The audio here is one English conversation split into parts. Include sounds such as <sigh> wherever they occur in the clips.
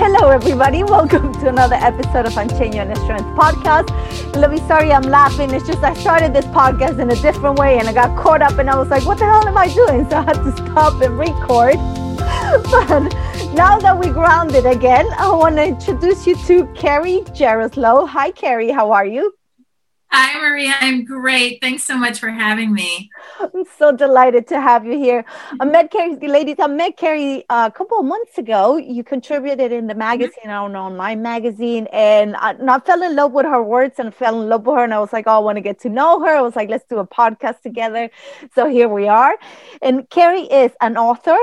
Hello, everybody. Welcome to another episode of Encheño and Strength podcast. Let me sorry, I'm laughing. It's just I started this podcast in a different way and I got caught up and I was like, what the hell am I doing? <laughs> So I had to stop and record. <laughs> But now that we grounded again, I want to introduce you to Carrie Jaroslow. Hi, Carrie. How are you? Hi, Maria. I'm great. Thanks so much for having me. I'm so delighted to have you here. I met Carrie, ladies. I met Carrie uh, a couple of months ago. You contributed in the mm-hmm. magazine, mm-hmm. online magazine, and I, and I, fell in love with her words and fell in love with her. And I was like, oh, I want to get to know her. I was like, let's do a podcast together. So here we are. And Carrie is an author,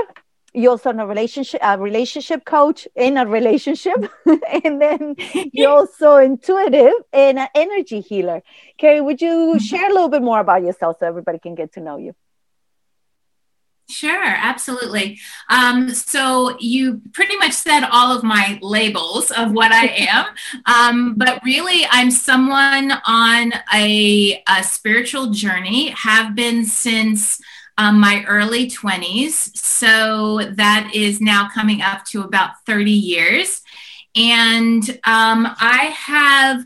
you're also a relationship a relationship coach in a relationship <laughs> and then you're <laughs> also intuitive and an energy healer carrie would you share a little bit more about yourself so everybody can get to know you Sure, absolutely. Um, so you pretty much said all of my labels of what I am, <laughs> um, but really, I'm someone on a, a spiritual journey. Have been since um, my early 20s. So that is now coming up to about 30 years. And um, I have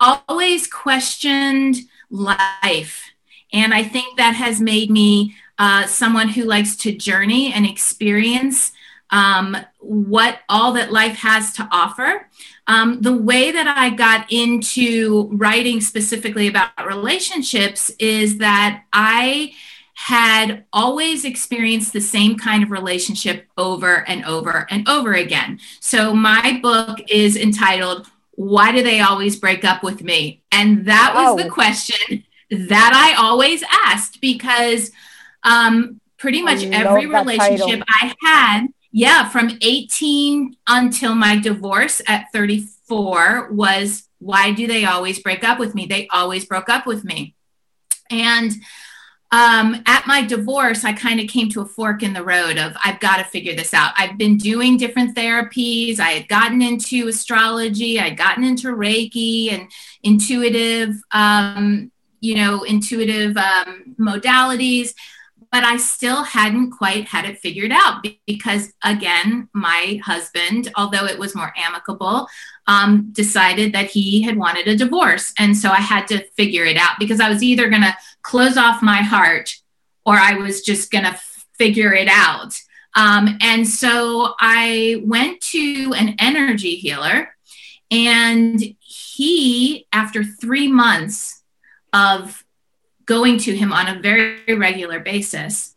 always questioned life. And I think that has made me uh, someone who likes to journey and experience um, what all that life has to offer. Um, the way that I got into writing specifically about relationships is that I had always experienced the same kind of relationship over and over and over again. So my book is entitled, Why Do They Always Break Up with Me? And that was the question that I always asked because um, pretty much every relationship I had, yeah, from 18 until my divorce at 34 was, Why do they always break up with me? They always broke up with me. And um, at my divorce, I kind of came to a fork in the road of I've got to figure this out. I've been doing different therapies. I had gotten into astrology. I'd gotten into Reiki and intuitive, um, you know, intuitive um, modalities but I still hadn't quite had it figured out because, again, my husband, although it was more amicable, um, decided that he had wanted a divorce. And so I had to figure it out because I was either going to close off my heart or I was just going to figure it out. Um, and so I went to an energy healer, and he, after three months of going to him on a very regular basis,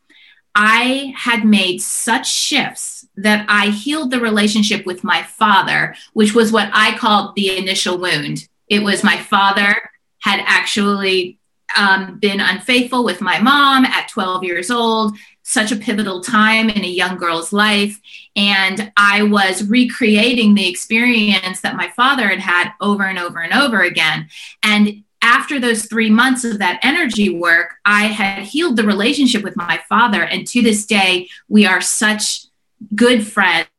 I had made such shifts that I healed the relationship with my father, which was what I called the initial wound. It was my father had actually um, been unfaithful with my mom at 12 years old, such a pivotal time in a young girl's life. And I was recreating the experience that my father had had over and over and over again. And after those three months of that energy work, I had healed the relationship with my father. And to this day, we are such good friends,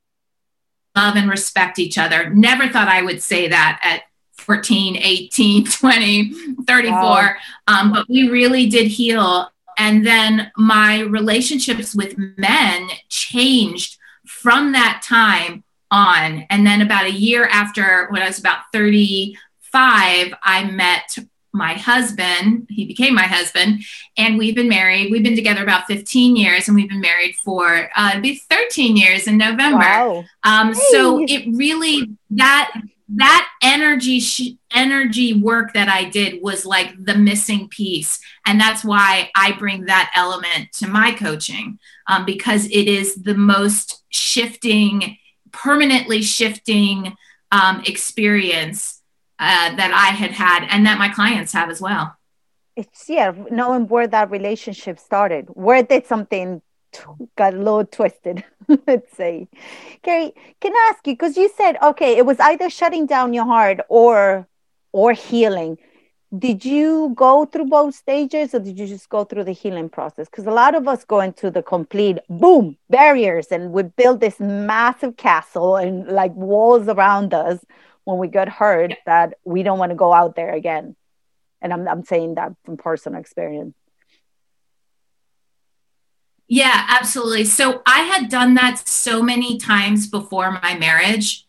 love and respect each other. Never thought I would say that at 14, 18, <laughs> 20, 34. Wow. Um, but we really did heal. And then my relationships with men changed from that time on. And then about a year after, when I was about 35, I met my husband. He became my husband, and we've been married. We've been together about 15 years, and we've been married for uh, it'll be 13 years in November. Wow. Um, hey. So it really that that energy sh- energy work that I did was like the missing piece, and that's why I bring that element to my coaching um, because it is the most shifting, permanently shifting um, experience uh, that I had had and that my clients have as well. It's yeah, knowing where that relationship started, where did something got a little twisted, <laughs> let's say. Carrie, can I ask you because you said okay, it was either shutting down your heart or or healing. Did you go through both stages or did you just go through the healing process? Because a lot of us go into the complete boom barriers and we build this massive castle and like walls around us when we get hurt yeah. that we don't want to go out there again. And I'm, I'm saying that from personal experience. Yeah, absolutely. So I had done that so many times before my marriage.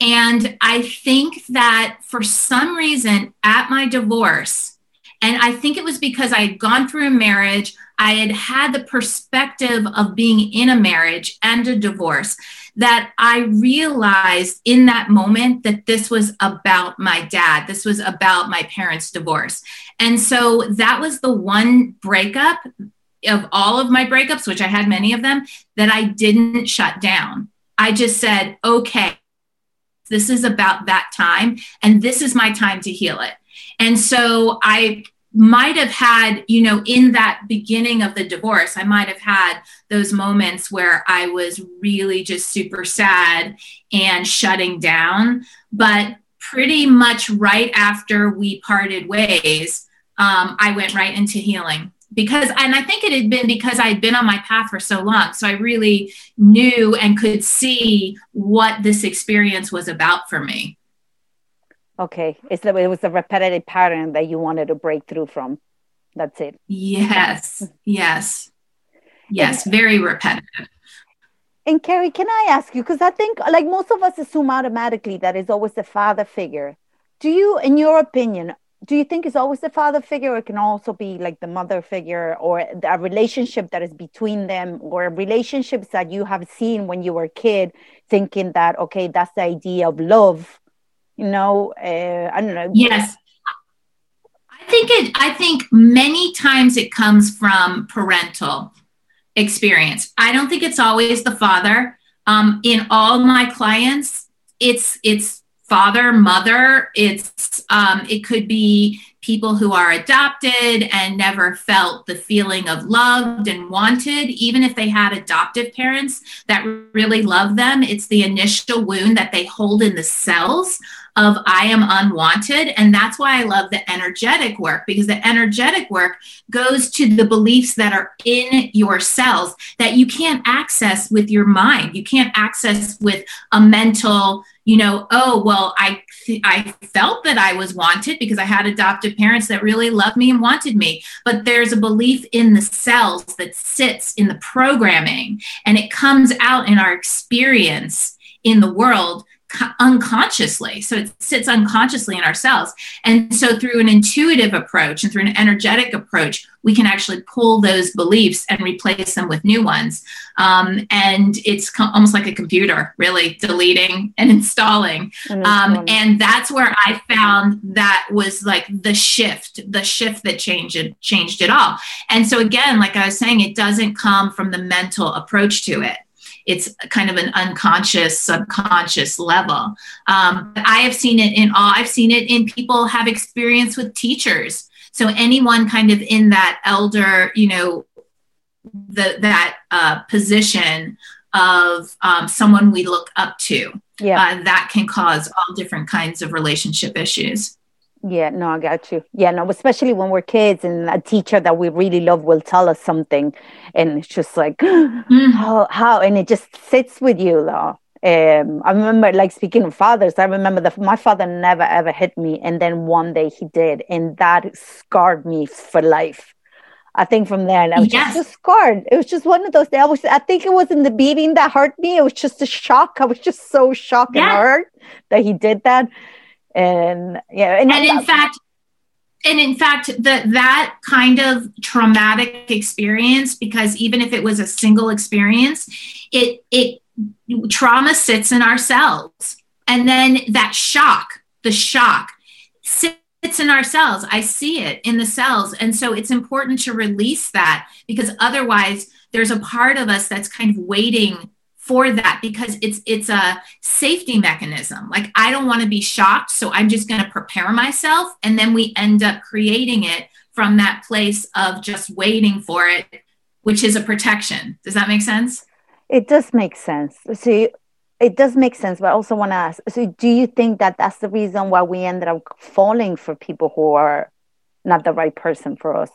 And I think that for some reason at my divorce, and I think it was because I had gone through a marriage, I had had the perspective of being in a marriage and a divorce that I realized in that moment that this was about my dad. This was about my parents' divorce. And so that was the one breakup of all of my breakups, which I had many of them, that I didn't shut down. I just said, okay, this is about that time, and this is my time to heal it. And so I might have had, you know, in that beginning of the divorce, I might have had those moments where I was really just super sad and shutting down. But pretty much right after we parted ways, um, I went right into healing. Because and i think it had been because i had been on my path for so long. So i really knew and could see what this experience was about for me Okay, it's the, it was a repetitive pattern that you wanted to break through from. That's it. Yes, yes, yes, and, very repetitive. And Carrie, can I ask you? Because I think, like most of us assume automatically that it's always the father figure. Do you, in your opinion, do you think it's always the father figure, or it can also be like the mother figure, or a relationship that is between them, or relationships that you have seen when you were a kid, thinking that okay, that's the idea of love you know uh, i don't know. Yes. I think it i think many times it comes from parental experience. I don't think it's always the father. Um, in all my clients it's it's father mother it's um, it could be people who are adopted and never felt the feeling of loved and wanted. Even if they had adoptive parents that really love them it's the initial wound that they hold in the cells of I am unwanted. And that's why I love the energetic work because the energetic work goes to the beliefs that are in your cells that you can't access with your mind. You can't access with a mental, you know, oh, well, I I felt that I was wanted because I had adoptive parents that really loved me and wanted me. But there's a belief in the cells that sits in the programming and it comes out in our experience in the world unconsciously. So it sits unconsciously in ourselves. And so through an intuitive approach and through an energetic approach, we can actually pull those beliefs and replace them with new ones. Um, and it's co- almost like a computer, really deleting and installing. Um, and that's where I found that was like the shift, the shift that changed it, changed it all. And so again, like I was saying, it doesn't come from the mental approach to it it's kind of an unconscious subconscious level. Um, i have seen it in all i've seen it in people have experience with teachers. So anyone kind of in that elder you know the, that uh, position of um, someone we look up to yeah. Uh, that can cause all different kinds of relationship issues yeah, no, I got you. Yeah, no, especially when we're kids and a teacher that we really love will tell us something, and it's just like, <gasps> mm. how, how, and it just sits with you, though. Um, I remember, like speaking of fathers, I remember that my father never ever hit me, and then one day he did, and that scarred me for life. I think from there, and I was yes. just scarred. It was just one of those days. I was, I think it wasn't the beating that hurt me. It was just a shock. I was just so shocked and hurt that he did that and yeah and, and in fact and in fact that that kind of traumatic experience because even if it was a single experience it it trauma sits in our cells and then that shock the shock sits in our cells i see it in the cells. And so it's important to release that because otherwise there's a part of us that's kind of waiting for that because it's it's a safety mechanism. Like i don't want to be shocked so i'm just going to prepare myself and then we end up creating it from that place of just waiting for it which is a protection. Does that make sense? It does make sense. See it does make sense but i also want to ask so do you think that that's the reason why we ended up falling for people who are not the right person for us?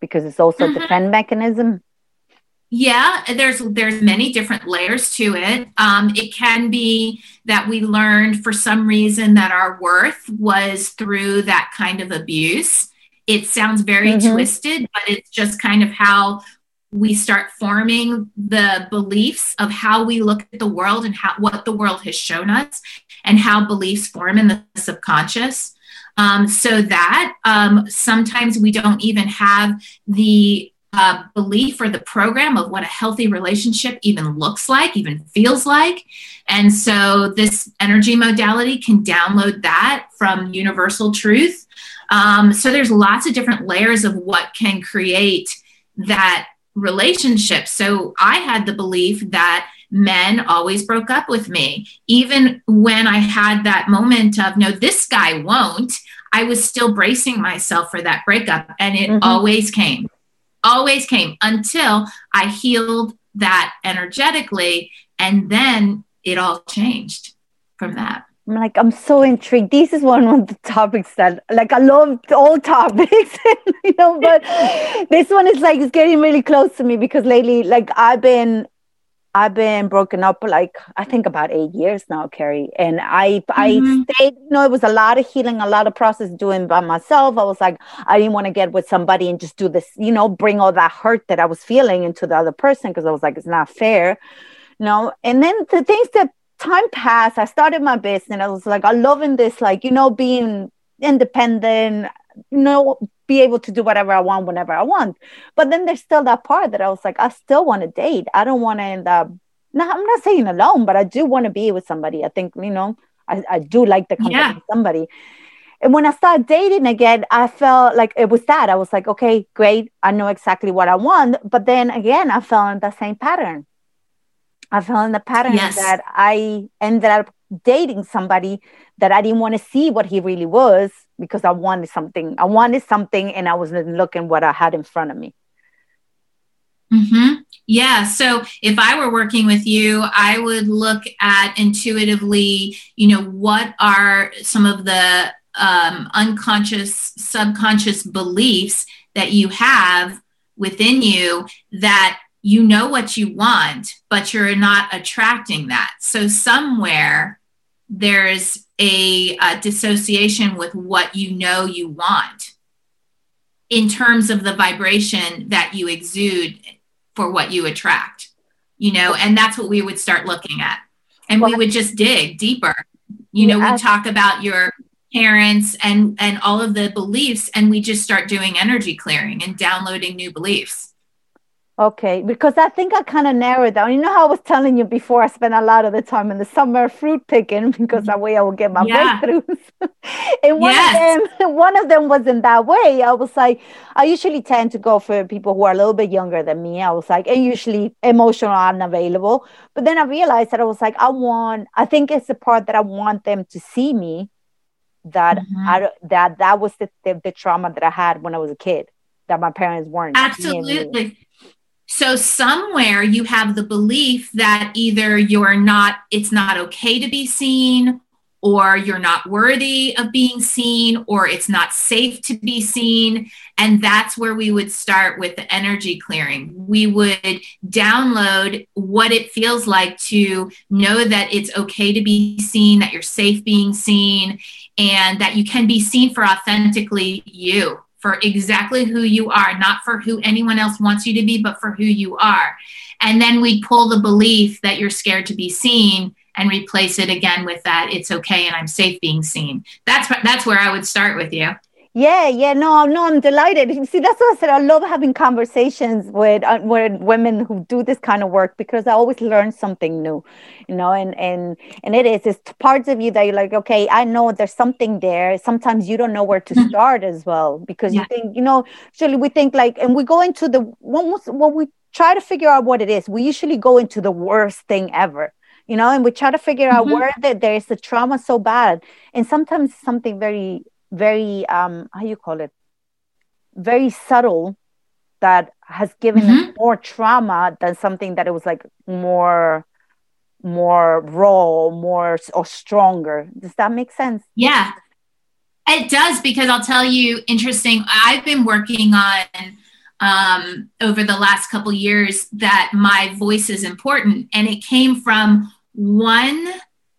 Because it's also mm-hmm. a defense mechanism yeah, there's there's many different layers to it. Um, it can be that we learned for some reason that our worth was through that kind of abuse. It sounds very mm-hmm. twisted, but it's just kind of how we start forming the beliefs of how we look at the world and how what the world has shown us and how beliefs form in the subconscious. Um, so that um, sometimes we don't even have the uh, belief or the program of what a healthy relationship even looks like, even feels like. And so this energy modality can download that from universal truth. Um, so there's lots of different layers of what can create that relationship. So I had the belief that men always broke up with me. Even when I had that moment of, no, this guy won't, I was still bracing myself for that breakup and it mm-hmm. always came always came until I healed that energetically. And then it all changed from that. I'm like, I'm so intrigued. This is one of the topics that, like, I love all topics, <laughs> you know, but this one is like, it's getting really close to me because lately, like, I've been I've been broken up like I think about eight years now, Carrie. And I mm-hmm. I stayed, you know, it was a lot of healing, a lot of process doing by myself. I was like, I didn't want to get with somebody and just do this, you know, bring all that hurt that I was feeling into the other person because I was like, it's not fair. You know, and then the things that time passed, I started my business. I was like, I'm loving this, like, you know, being independent, you know, be able to do whatever I want whenever I want. But then there's still that part that I was like, I still want to date. I don't want to end up. No, I'm not saying alone, but I do want to be with somebody. I think you know, I, I do like the company yeah. of somebody. And when I started dating again, I felt like it was that. I was like, okay, great. I know exactly what I want. But then again, I fell in the same pattern. I fell in the pattern yes. that I ended up dating somebody that I didn't want to see what he really was because I wanted something. I wanted something and I wasn't looking what I had in front of me. Mm-hmm. Yeah. So if I were working with you, I would look at intuitively, you know, what are some of the um, unconscious, subconscious beliefs that you have within you that you know what you want, but you're not attracting that. So somewhere there's a, a dissociation with what you know you want in terms of the vibration that you exude for what you attract you know and that's what we would start looking at. And we would just dig deeper. You know we talk about your parents and and all of the beliefs and we just start doing energy clearing and downloading new beliefs Okay, because I think I kind of narrowed down. You know how I was telling you before, I spent a lot of the time in the summer fruit picking <laughs> because that way I would get my yeah. breakthroughs. <laughs> and one yes. of them, <laughs> one of them was in that way. I was like, I usually tend to go for people who are a little bit younger than me. I was like, and usually emotional and unavailable. But then I realized that I was like, I want. I think it's the part that I want them to see me. That mm-hmm. I that that was the, the the trauma that I had when I was a kid. That my parents weren't. Absolutely so somewhere you have the belief that either you're not, it's not okay to be seen, or you're not worthy of being seen, or it's not safe to be seen. And that's where we would start with the energy clearing. We would download what it feels like to know that it's okay to be seen, that you're safe being seen, and that you can be seen for authentically you for exactly who you are, not for who anyone else wants you to be, but for who you are. And then we pull the belief that you're scared to be seen and replace it again with that it's okay and I'm safe being seen. That's that's where I would start with you. Yeah, yeah, no, no, I'm delighted. See, that's what I said. I love having conversations with uh, with women who do this kind of work because I always learn something new, you know. And and and it is it's parts of you that you're like, okay, I know there's something there. Sometimes you don't know where to mm-hmm. start as well because yeah. you think, you know, usually we think like, and we go into the when, when we try to figure out what it is, we usually go into the worst thing ever you know and we try to figure out mm-hmm. where the, there is the trauma so bad and sometimes something very very um how you call it? Very subtle that has given mm-hmm. more trauma than something that it was like more more raw more or stronger. Does that make sense? Yeah. It does because i'll tell you interesting i've been working on um, over the last couple years that my voice is important and it came from one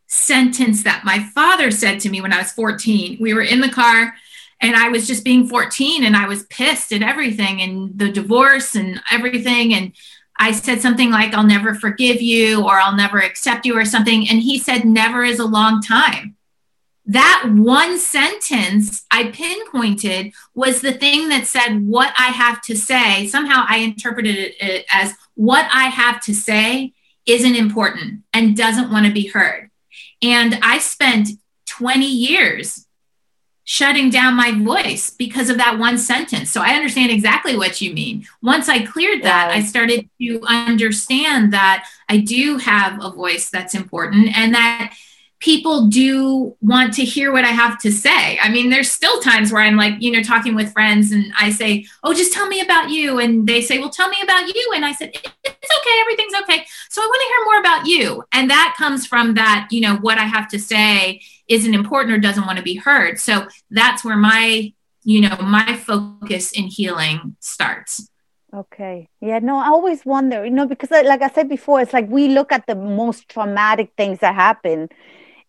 sentence that my father said to me when I was 14. We were in the car and I was just being 14 and I was pissed at everything and the divorce and everything. And I said something like, I'll never forgive you or I'll never accept you or something. And he said, never is a long time. That one sentence I pinpointed was the thing that said what I have to say. Somehow I interpreted it as what I have to say isn't important and doesn't want to be heard. And I spent 20 years shutting down my voice because of that one sentence. So I understand exactly what you mean. Once I cleared that, I started to understand that I do have a voice that's important and that people do want to hear what I have to say. I mean, there's still times where I'm like, you know, talking with friends and I say, Oh, just tell me about you. And they say, Well, tell me about you. And I said, It's okay. Everything's okay. So I want to hear more about you. And that comes from that, you know, what I have to say isn't important or doesn't want to be heard. So that's where my, you know, my focus in healing starts. Okay. Yeah, no, I always wonder, you know, because like I said before, it's like we look at the most traumatic things that happen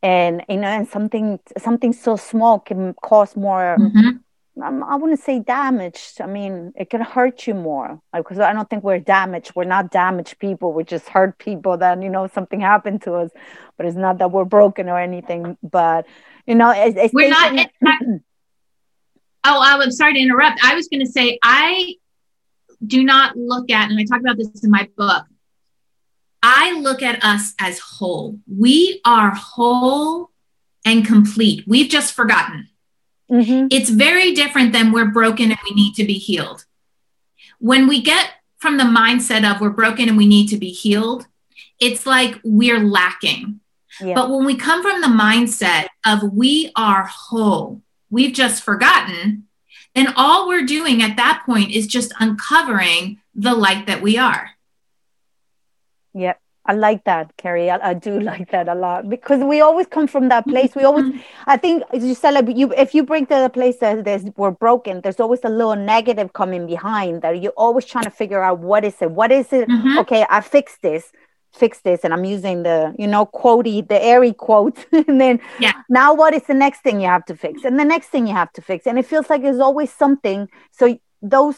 and you know and something something so small can cause more mm-hmm. um, i wouldn't say damage. I mean it can hurt you more because i don't think we're damaged. We're not damaged people. We just hurt people that you know something happened to us but it's not that we're broken or anything but you know it's, it's we're not <clears throat> oh i'm sorry to interrupt. I was going to say i do not look at and i talk about this in my book I look at us as whole. We are whole and complete. We've just forgotten. Mm-hmm. It's very different than we're broken and we need to be healed. When we get from the mindset of we're broken and we need to be healed, it's like we're lacking. Yeah. But when we come from the mindset of we are whole, we've just forgotten, then all we're doing at that point is just uncovering the light that we are. Yep. I like that, Carrie. I, I, do <laughs> like that a lot because we always come from that place. We always, mm-hmm. I think, you said, like you, if you bring to the place that there's we're broken, there's always a little negative coming behind that you're always trying to figure out what is it, what is it? Mm-hmm. Okay, I fixed this, fix this, and I'm using the, you know, quotey, the airy quote, <laughs> and then yeah. now what is the next thing you have to fix, and the next thing you have to fix, and it feels like there's always something. So those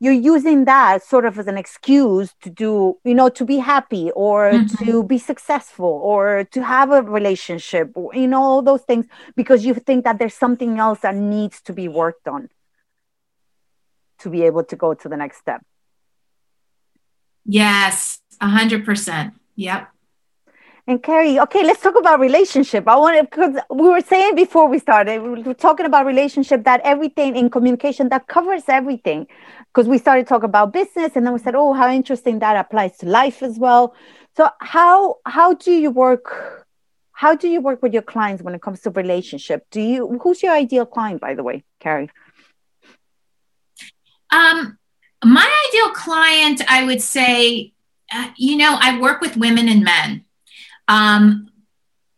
you're using that sort of as an excuse to do you know to be happy or mm-hmm. to be successful or to have a relationship or, you know all those things because you think that there's something else that needs to be worked on to be able to go to the next step. Yes a hundred percent. Yep and Carrie, okay, let's talk about relationship. I want to because we were saying before we started, we were talking about relationship that everything in communication that covers everything. Because we started talking about business, and then we said, oh, how interesting that applies to life as well. So how how do you work? How do you work with your clients when it comes to relationship? Do you who's your ideal client, by the way, Carrie? Um, my ideal client, I would say, uh, you know, I work with women and men um,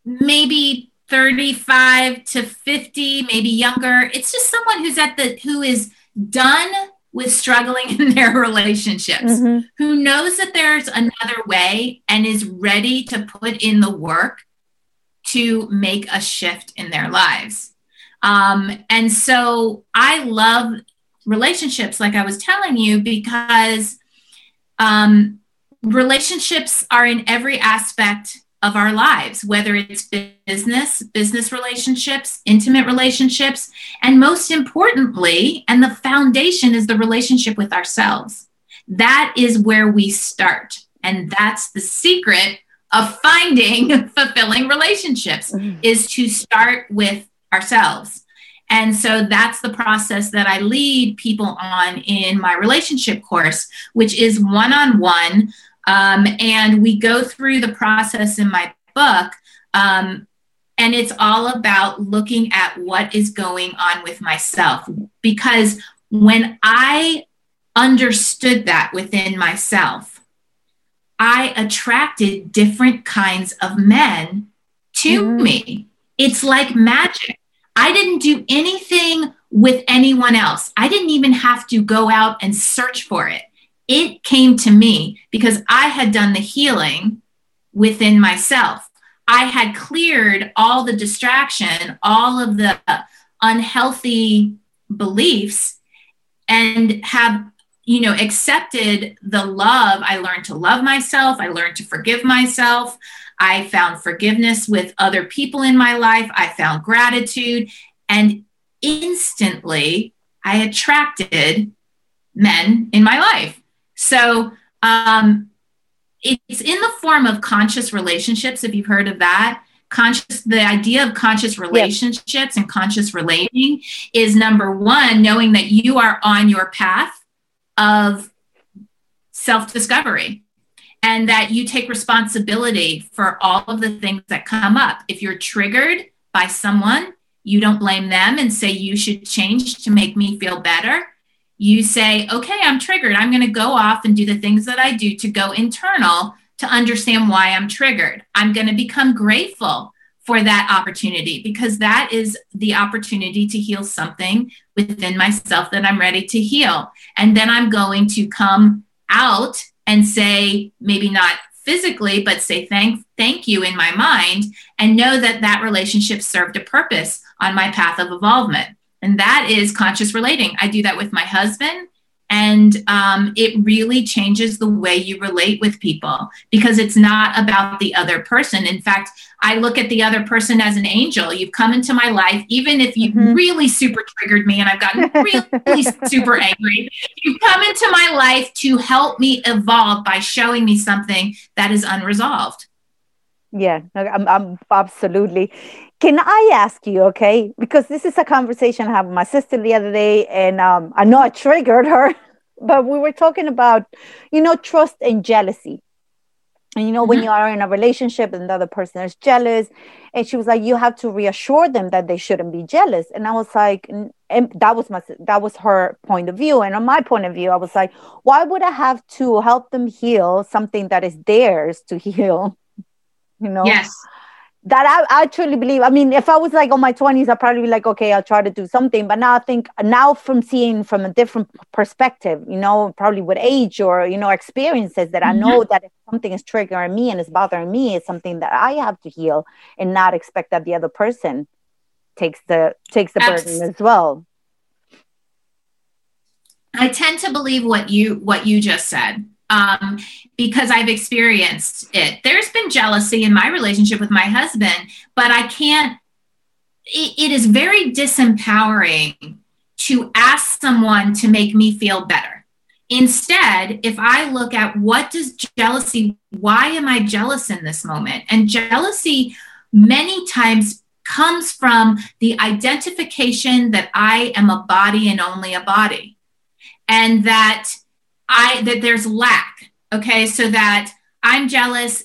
maybe 35 to 50, maybe younger. It's just someone who's at the who is done with struggling <laughs> in their relationships, mm-hmm. who knows that there's another way and is ready to put in the work to make a shift in their lives. Um, and so I love relationships, like I was telling you, because um, relationships are in every aspect of our lives, whether it's business, business relationships, intimate relationships, and most importantly, and the foundation is the relationship with ourselves. That is where we start. And that's the secret of finding <laughs> fulfilling relationships mm-hmm. is to start with ourselves. And so that's the process that I lead people on in my relationship course, which is one on one. And we go through the process in my book. Um, and it's all about looking at what is going on with myself. Because when I understood that within myself, I attracted different kinds of men to mm-hmm. me. It's like magic. I didn't do anything with anyone else. I didn't even have to go out and search for it. It came to me because I had done the healing within myself. I had cleared all the distraction, all of the unhealthy beliefs, and have you know accepted the love. I learned to love myself. I learned to forgive myself. I found forgiveness with other people in my life. I found gratitude. And instantly i attracted men in my life so um, it's in the form of conscious relationships if you've heard of that conscious the idea of conscious relationships yes. and conscious relating is number one knowing that you are on your path of self discovery and that you take responsibility for all of the things that come up. If you're triggered by someone, you don't blame them and say you should change to make me feel better. You say, okay, I'm triggered. I'm going to go off and do the things that I do to go internal to understand why I'm triggered. I'm going to become grateful for that opportunity because that is the opportunity to heal something within myself that I'm ready to heal. And then I'm going to come out and say, maybe not physically, but say thank, thank you in my mind and know that that relationship served a purpose on my path of evolvement. And that is conscious relating. I do that with my husband. And um, it really changes the way you relate with people because it's not about the other person. In fact, I look at the other person as an angel. You've come into my life, even if you've mm-hmm. really super triggered me and I've gotten really <laughs> super angry. You've come into my life to help me evolve by showing me something that is unresolved. Yeah, I'm, I'm absolutely. Can I ask you, okay? Because this is a conversation I had with my sister the other day, and um, I know I triggered her, <laughs> but we were talking about, you know, trust and jealousy. And you know, mm-hmm. when you are in a relationship and the other person is jealous, and she was like, you have to reassure them that they shouldn't be jealous. And I was like, and that was my that was her point of view. And on my point of view, I was like, why would I have to help them heal something that is theirs to <laughs> heal? You know? Yes that I, truly believe. I mean, if I was like on my 20s, I'd probably be like, okay, I'll try to do something. But now I think now from seeing from a different perspective, you know, probably with age or, you know, experiences that mm-hmm. I know that if something is triggering me and is bothering me, it's something that I have to heal and not expect that the other person takes the takes the burden as well. I tend to believe what you what you just said um, because I've experienced it. There's been jealousy in my relationship with my husband, but I can't, it, it is very disempowering to ask someone to make me feel better. Instead, if I look at what does jealousy, why am I jealous in this moment? And jealousy many times comes from the identification that I am a body and only a body. And that I that there's lack. Okay, so that I'm jealous.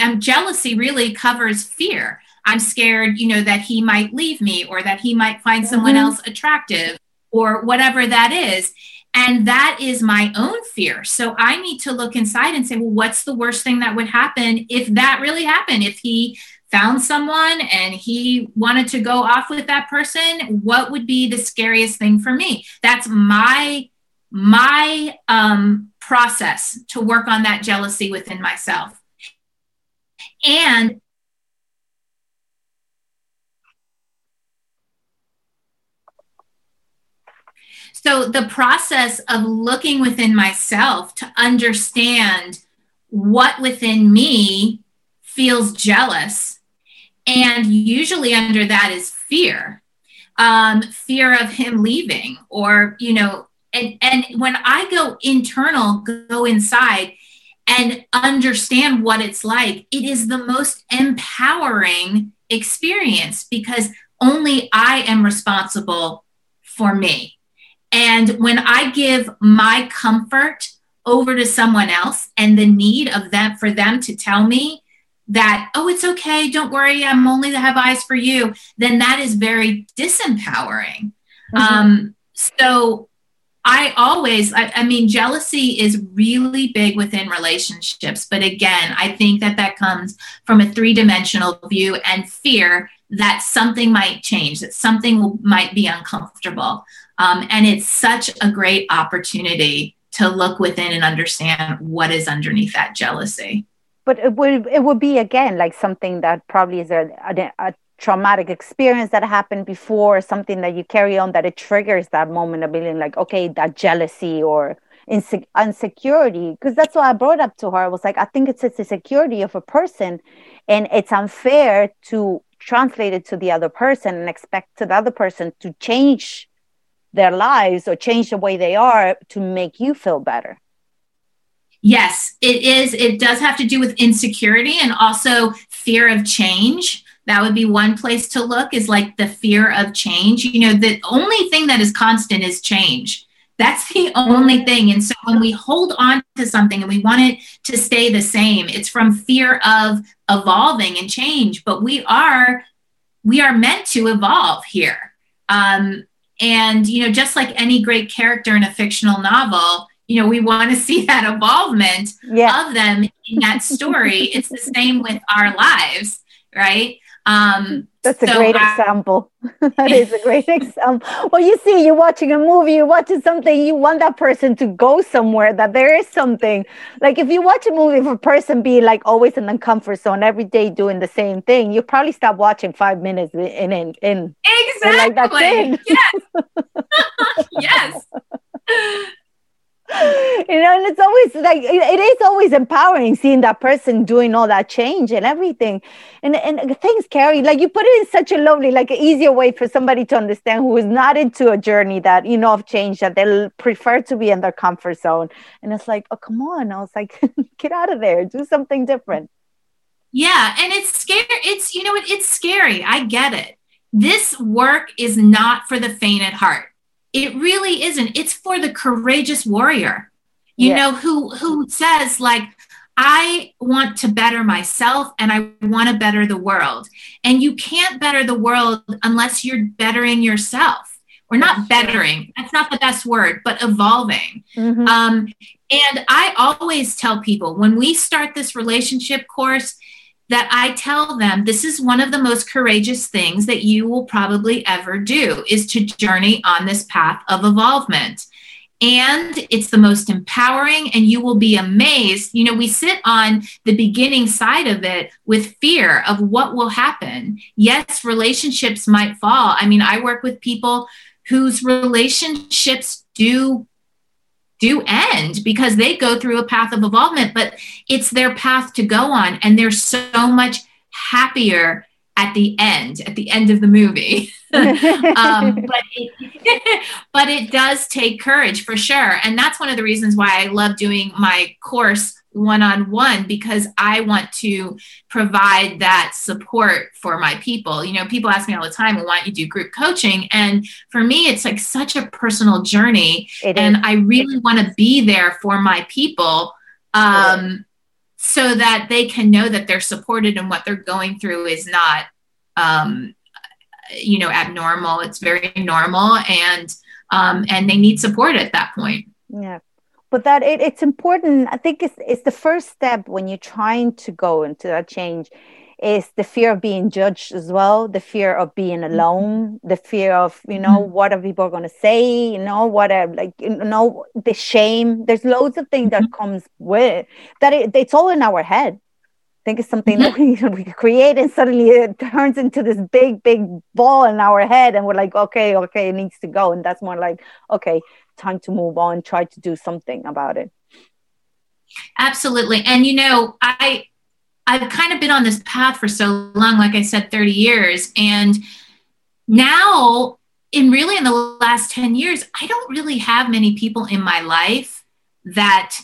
Um, jealousy really covers fear. I'm scared, you know, that he might leave me or that he might find someone mm-hmm. else attractive or whatever that is. And that is my own fear. So I need to look inside and say, well, what's the worst thing that would happen if that really happened? If he found someone and he wanted to go off with that person, what would be the scariest thing for me? That's my my um, process to work on that jealousy within myself. And so the process of looking within myself to understand what within me feels jealous. And usually under that is fear um, fear of him leaving, or, you know, and, and when I go internal, go inside and understand what it's like, it is the most empowering experience because only I am responsible for me. And when I give my comfort over to someone else and the need of them for them to tell me that, oh, it's okay, don't worry, I'm only to have eyes for you, then that is very disempowering. Mm-hmm. Um, so I always, I, I, mean, jealousy is really big within relationships. But again, I think that that comes from a three dimensional view and fear that something might change, that something will, might be uncomfortable. Um, and it's such a great opportunity to look within and understand what is underneath that jealousy. But it would it would be again like something that probably is a, a, a traumatic experience that happened before, something that you carry on that it triggers that moment of being like, okay, that jealousy or inse- insecurity. Because that's what I brought up to her. I was like, I think it's, it's the security of a person, and it's unfair to translate it to the other person and expect the other person to change their lives or change the way they are to make you feel better. Yes, it is. It does have to do with insecurity and also fear of change that would be one place to look is like the fear of change. You know the only thing that is constant is change. That's the only thing. And so when we hold on to something and we want it to stay the same it's from fear of evolving and change. But we are we are meant to evolve here. Um, and you know just like any great character in a fictional novel you know we want to <laughs> see that evolvement yeah. of them in that story. It's the same with our lives right um, That's a so great I, example. <laughs> that is a great <laughs> example. Well, you see, you're watching a movie, you're watching something, you want that person to go somewhere, that there is something. Like if you watch a movie of a person being like always in the comfort zone, every day doing the same thing, you probably stop watching five minutes in in in. Exactly. Like, that's it. Yes. <laughs> yes. You know and it's always like it is always empowering seeing that person doing all that change and everything. And and things carry like you put it in such a lovely like an easier way for somebody to understand who is not into a journey that you know of change that they'll prefer to be in their comfort zone. And it's like oh come on. I was like <laughs> get out of there. Do something different. Yeah and it's scary it's you know what it's scary. I get it. This work is not for the faint at heart it really isn't. It's for the courageous warrior. You yeah. know who who says like i want to better myself and i want to better the world. And you can't better the world unless you're bettering yourself. We're not bettering that's not the best word but evolving. Mm-hmm. um, and i always tell people when we start this relationship course that I tell them this is one of the most courageous things that you will probably ever do is to journey on this path of evolvement. And it's the most empowering, and you will be amazed. You know, we sit on the beginning side of it with fear of what will happen. Yes, relationships might fall. I mean, I work with people whose relationships do do end because they go through a path of involvement, but it's their path to go on. And they're so much happier at the end, at the end of the movie. <laughs> um, but, it, <laughs> but it does take courage for sure. And that's one of the reasons why I love doing my course one on one because I want to provide that support for my people. You know, people ask me all the time, well, why don't you do group coaching? And for me, it's like such a personal journey. and I really want to be there for my people um, so that they can know that they're supported and what they're going through is not, um, you know, abnormal. It's very normal and um, and they need support at that point. Yeah but that it, it's important i think it's, it's the first step when you're trying to go into that change is the fear of being judged as well the fear of being mm-hmm. alone the fear of you know mm-hmm. what are people going to say you know what are like you know the shame there's loads of things mm-hmm. that comes with that it, it's all in our head I think it's something that <laughs> we, we create and suddenly it turns into this big big ball in our head and we're like okay okay it needs to go and that's more like okay time to move on, try to do something about it. Absolutely. And you know, I I've kind of been on this path for so long, like I said, 30 years. And now, in really in the last 10 years, I don't really have many people in my life that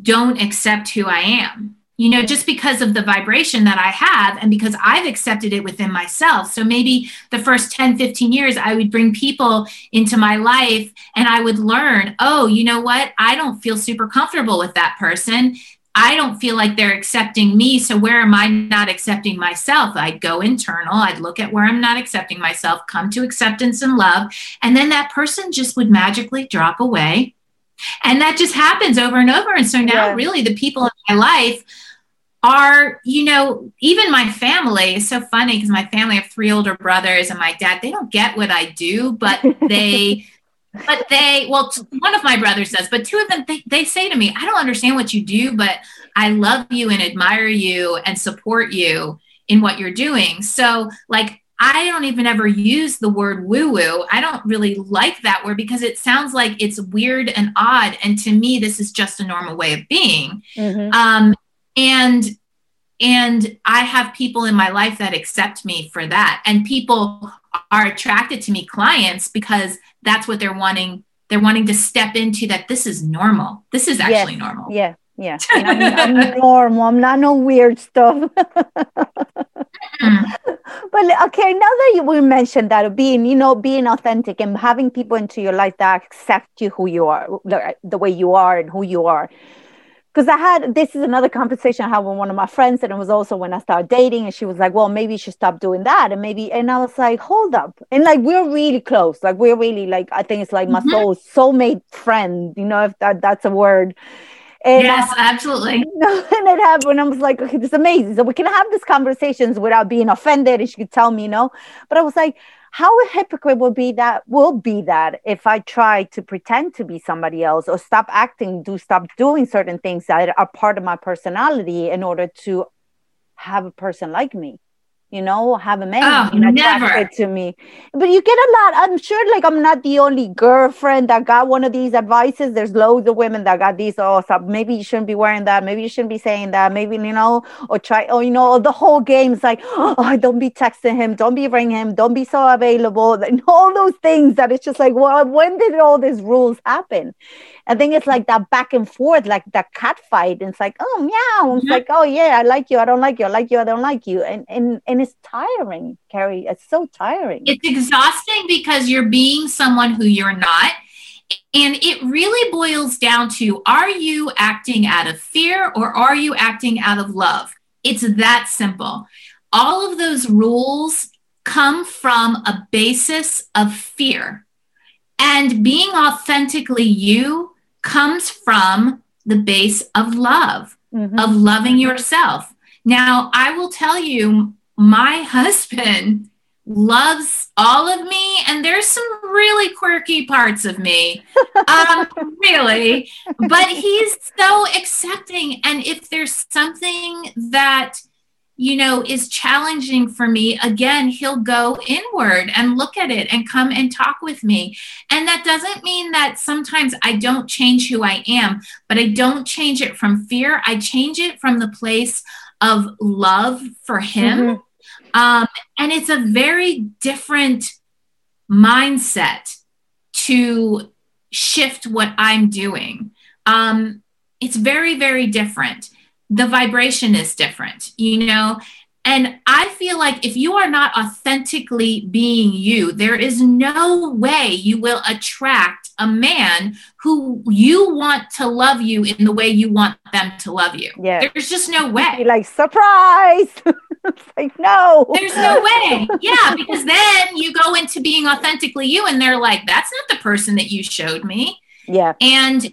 don't accept who I am you know, just because of the vibration that I have and because I've accepted it within myself. So maybe the first 10, 15 years, I would bring people into my life and I would learn, oh, you know what? I don't feel super comfortable with that person. I don't feel like they're accepting me. So where am I not accepting myself? I'd go internal. I'd look at where I'm not accepting myself, come to acceptance and love. And then that person just would magically drop away. And that just happens over and over. And so now, yeah. really, the people in my life are, you know, even my family is so funny because my family have three older brothers and my dad, they don't get what I do, but <laughs> they, but they, well, one of my brothers does, but two of them, they, they say to me, I don't understand what you do, but I love you and admire you and support you in what you're doing. So, like, I don't even ever use the word woo woo. I don't really like that word because it sounds like it's weird and odd. And to me, this is just a normal way of being. Mm-hmm. Um, and and i have people in my life that accept me for that. And people are attracted to me clients because that's what they're wanting. They're wanting to step into that this is normal. This is actually yes. normal yeah <laughs> yeah I'm, I'm, normal. I'm not no weird stuff. <laughs> But okay now that you we mentioned that being you know being authentic and having people into your life that accept you who you are the way you are and who you are because I had this is another conversation I had with one of my friends, and it was also when I started dating, and she was like, "Well, maybe you should stop doing that," and maybe, and I was like, "Hold up," and like we're really close, like we're really like I think it's like my mm-hmm. soul soulmate friend, you know, if that that's a word. And yes, I, absolutely. <laughs> and it happened. I was like, okay, this is amazing. So we can have these conversations without being offended, and she could tell me, you know. But I was like, how a hypocrite will be that will be that if I try to pretend to be somebody else or stop acting, do stop doing certain things that are part of my personality in order to have a person like me you know, have a man oh, attracted to me. But you get a lot. I'm sure, like, I'm not the only girlfriend that got one of these advices. There's loads of women that got these. Oh, so maybe you shouldn't be wearing that. Maybe you shouldn't be saying that. Maybe you know, or try. Oh, you know, the whole game's like, <gasps> oh, don't be texting him. Don't be ringing him. Don't be so available. And <laughs> all those things that it's just like, well, when did all these rules happen? I think it's like that back and forth, like that cat fight. And it's like, oh meow. It's like, oh yeah, I like you, I don't like you, I like you, I don't like you. And and and it's tiring, Carrie. It's so tiring. It's exhausting because you're being someone who you're not. And it really boils down to are you acting out of fear or are you acting out of love? It's that simple. All of those rules come from a basis of fear. And being authentically you comes from the base of love, mm-hmm. of loving yourself. Now, I will tell you, my <laughs> husband loves all of me, and there's some really quirky parts of me, um, <laughs> really, but he's so accepting. And if there's something that you know, is challenging for me, again, he'll go inward and look at it and come and talk with me. And that doesn't mean that sometimes I don't change who I am, but I don't change it from fear. I change it from the place of love for him. Mm-hmm. Um, and it's a very different mindset to shift what I'm doing. Um, it's very, very different the vibration is different, you know? And I feel like if you are not authentically being you, there is no way you will attract a man who you want to love you in the way you want them to love you. Yeah. There's just no way. like, surprise. <laughs> it's like, no. There's no way. Yeah, because then you go into being authentically you, and they're like, that's not the person that you showed me. Yeah. And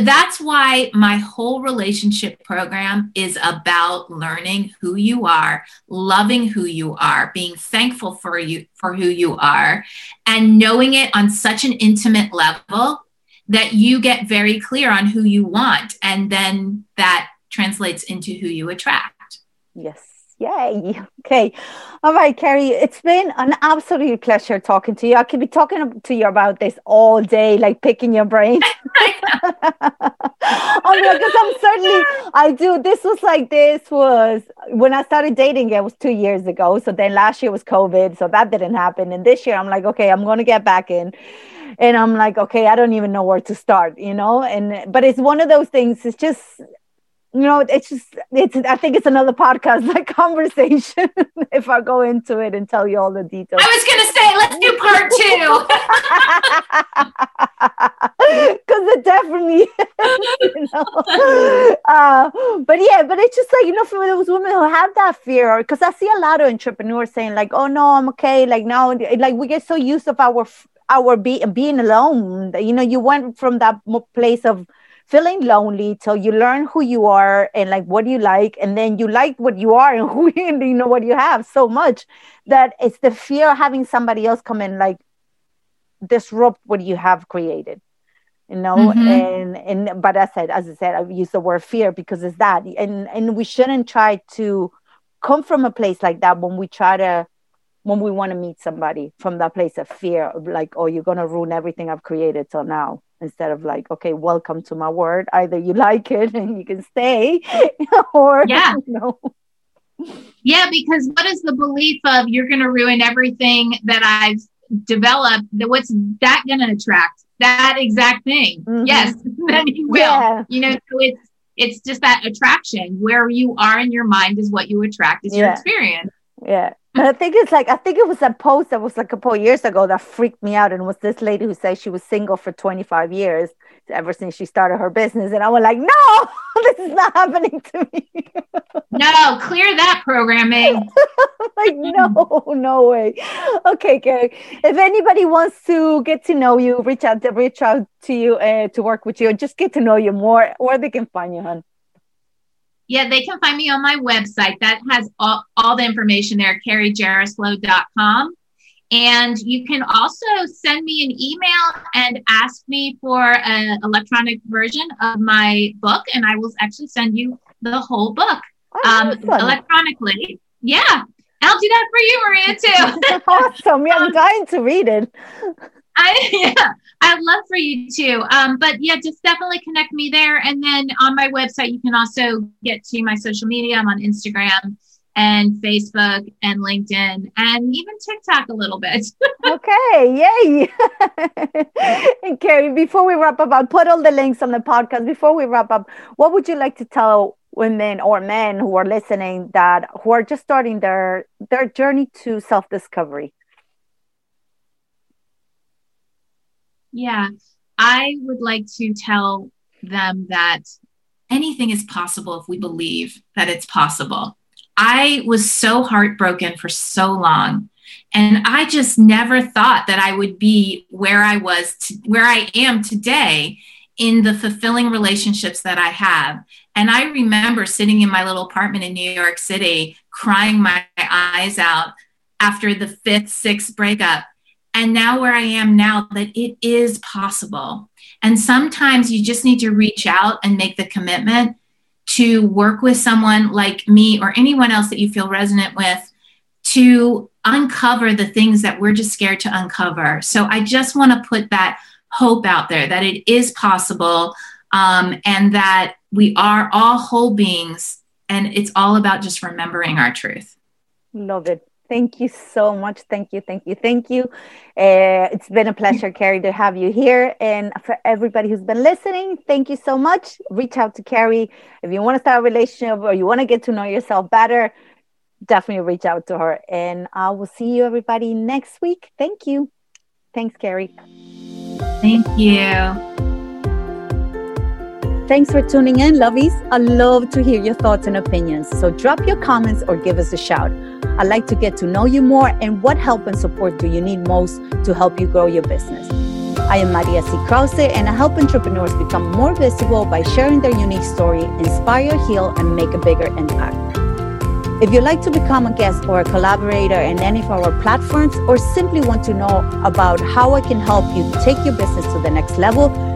that's why my whole relationship program is about learning who you are, loving who you are, being thankful for you for who you are, and knowing it on such an intimate level that you get very clear on who you want and then that translates into who you attract. Yes. Yay. <laughs> Okay. All right, Carrie, It's been an absolute pleasure talking to you. I could be talking to you about this all day, like picking your brain. <laughs> <laughs> oh because I'm certainly I do. This was like this was when I started dating, it was two years ago. So then last year was COVID. So that didn't happen. And this year I'm like, okay, I'm gonna get back in and i'm like okay i don't even know where to start you know and but it's one of those things it's just you know, it's just it's I think it's another podcast <laughs> like conversation <laughs> if I go into it and tell you all the details. I was gonna say let's do part <laughs> two. Because it definitely you know. Uh, but yeah, but it's just like, you know, for those women who have that fear, because I see a lot of entrepreneurs saying, like, oh no, I'm okay. Like now like we get so used of our our be, being alone. You know, you went from that place of feeling lonely till you learn who you are and like what you like and then you like what you are <laughs> and who you, you know what you have so much that it's the fear of having somebody else come in like disrupt what you have created you know mm-hmm. and and but i said as i said i use the word fear because it's that and and we shouldn't try to come from a place like that when we try to when we want to meet somebody from that place of fear of like oh you're going to ruin everything i've created till now instead of like okay welcome to my word either you <laughs> like it and you can stay <laughs> or yeah <laughs> you know. yeah because what is the belief of you're going to ruin everything that i've developed what's that going to attract that exact thing mm-hmm. yes then you will yeah. you know so it's it's just that attraction where you are in your mind is what you attract is yeah. your experience yeah I think it's like I think it was a post that was like a couple years ago that freaked me out, and was this lady who said she was single for 25 years ever since she started her business, and I was like, no, <laughs> this is not happening to me. <laughs> no, clear that programming. <laughs> like no, no way. Okay, Carrie. If anybody wants to get to know you, reach out to reach out to you uh, to work with you, just get to know you more, where they can find you, hon. Yeah, they can find me on my website. That has all, all the information there, carriejaroszlo.com. And you can also send me an email and ask me for an electronic version of my book, and I will actually send you the whole book oh, um, electronically. Yeah, I'll do that for you, Maria, too. <laughs> awesome. Yeah, I'm <laughs> dying to read it. I <laughs> yeah, I'd love for you to. Um, but yeah, just definitely connect me there. And then on my website, you can also get to my social media. I'm on Instagram and Facebook and LinkedIn and even TikTok a little bit. <laughs> okay, yay. <laughs> and Carrie, before we wrap up, I'll put all the links on the podcast. Before we wrap up, what would you like to tell women or men who are listening that who are just starting their their journey to self-discovery? Yeah, I would like to tell them that anything is possible if we believe that it's possible. I was so heartbroken for so long. And I just never thought that I would be where I was, to, where I am today in the fulfilling relationships that I have. And I remember sitting in my little apartment in New York City, crying my eyes out after the fifth, sixth breakup and now where I am now, that it is possible. And sometimes you just need to reach out and make the commitment to work with someone like me or anyone else that you feel resonant with to uncover the things that we're just scared to uncover. So I just want to put that hope out there that it is possible um, and that we are all whole beings and it's all about just remembering our truth. Love it. Thank you so much. Thank you, thank you, thank you. Uh, it's been a pleasure, Carrie, to have you here. And for everybody who's been listening, thank you so much. Reach out to Carrie if you want to start a relationship or you want to get to know yourself better. Definitely reach out to her. And I will see you, everybody, next week. Thank you. Thanks, Carrie. Thank you. Thanks for tuning in, lovies. I love to hear your thoughts and opinions. So drop your comments or give us a shout. I'd like to get to know you more and what help and support do you need most to help you grow your business. I am Maria C. Krause and I help entrepreneurs become more visible by sharing their unique story, inspire, heal, and make a bigger impact. If you'd like to become a guest or a collaborator in any of our platforms or simply want to know about how I can help you take your business to the next level,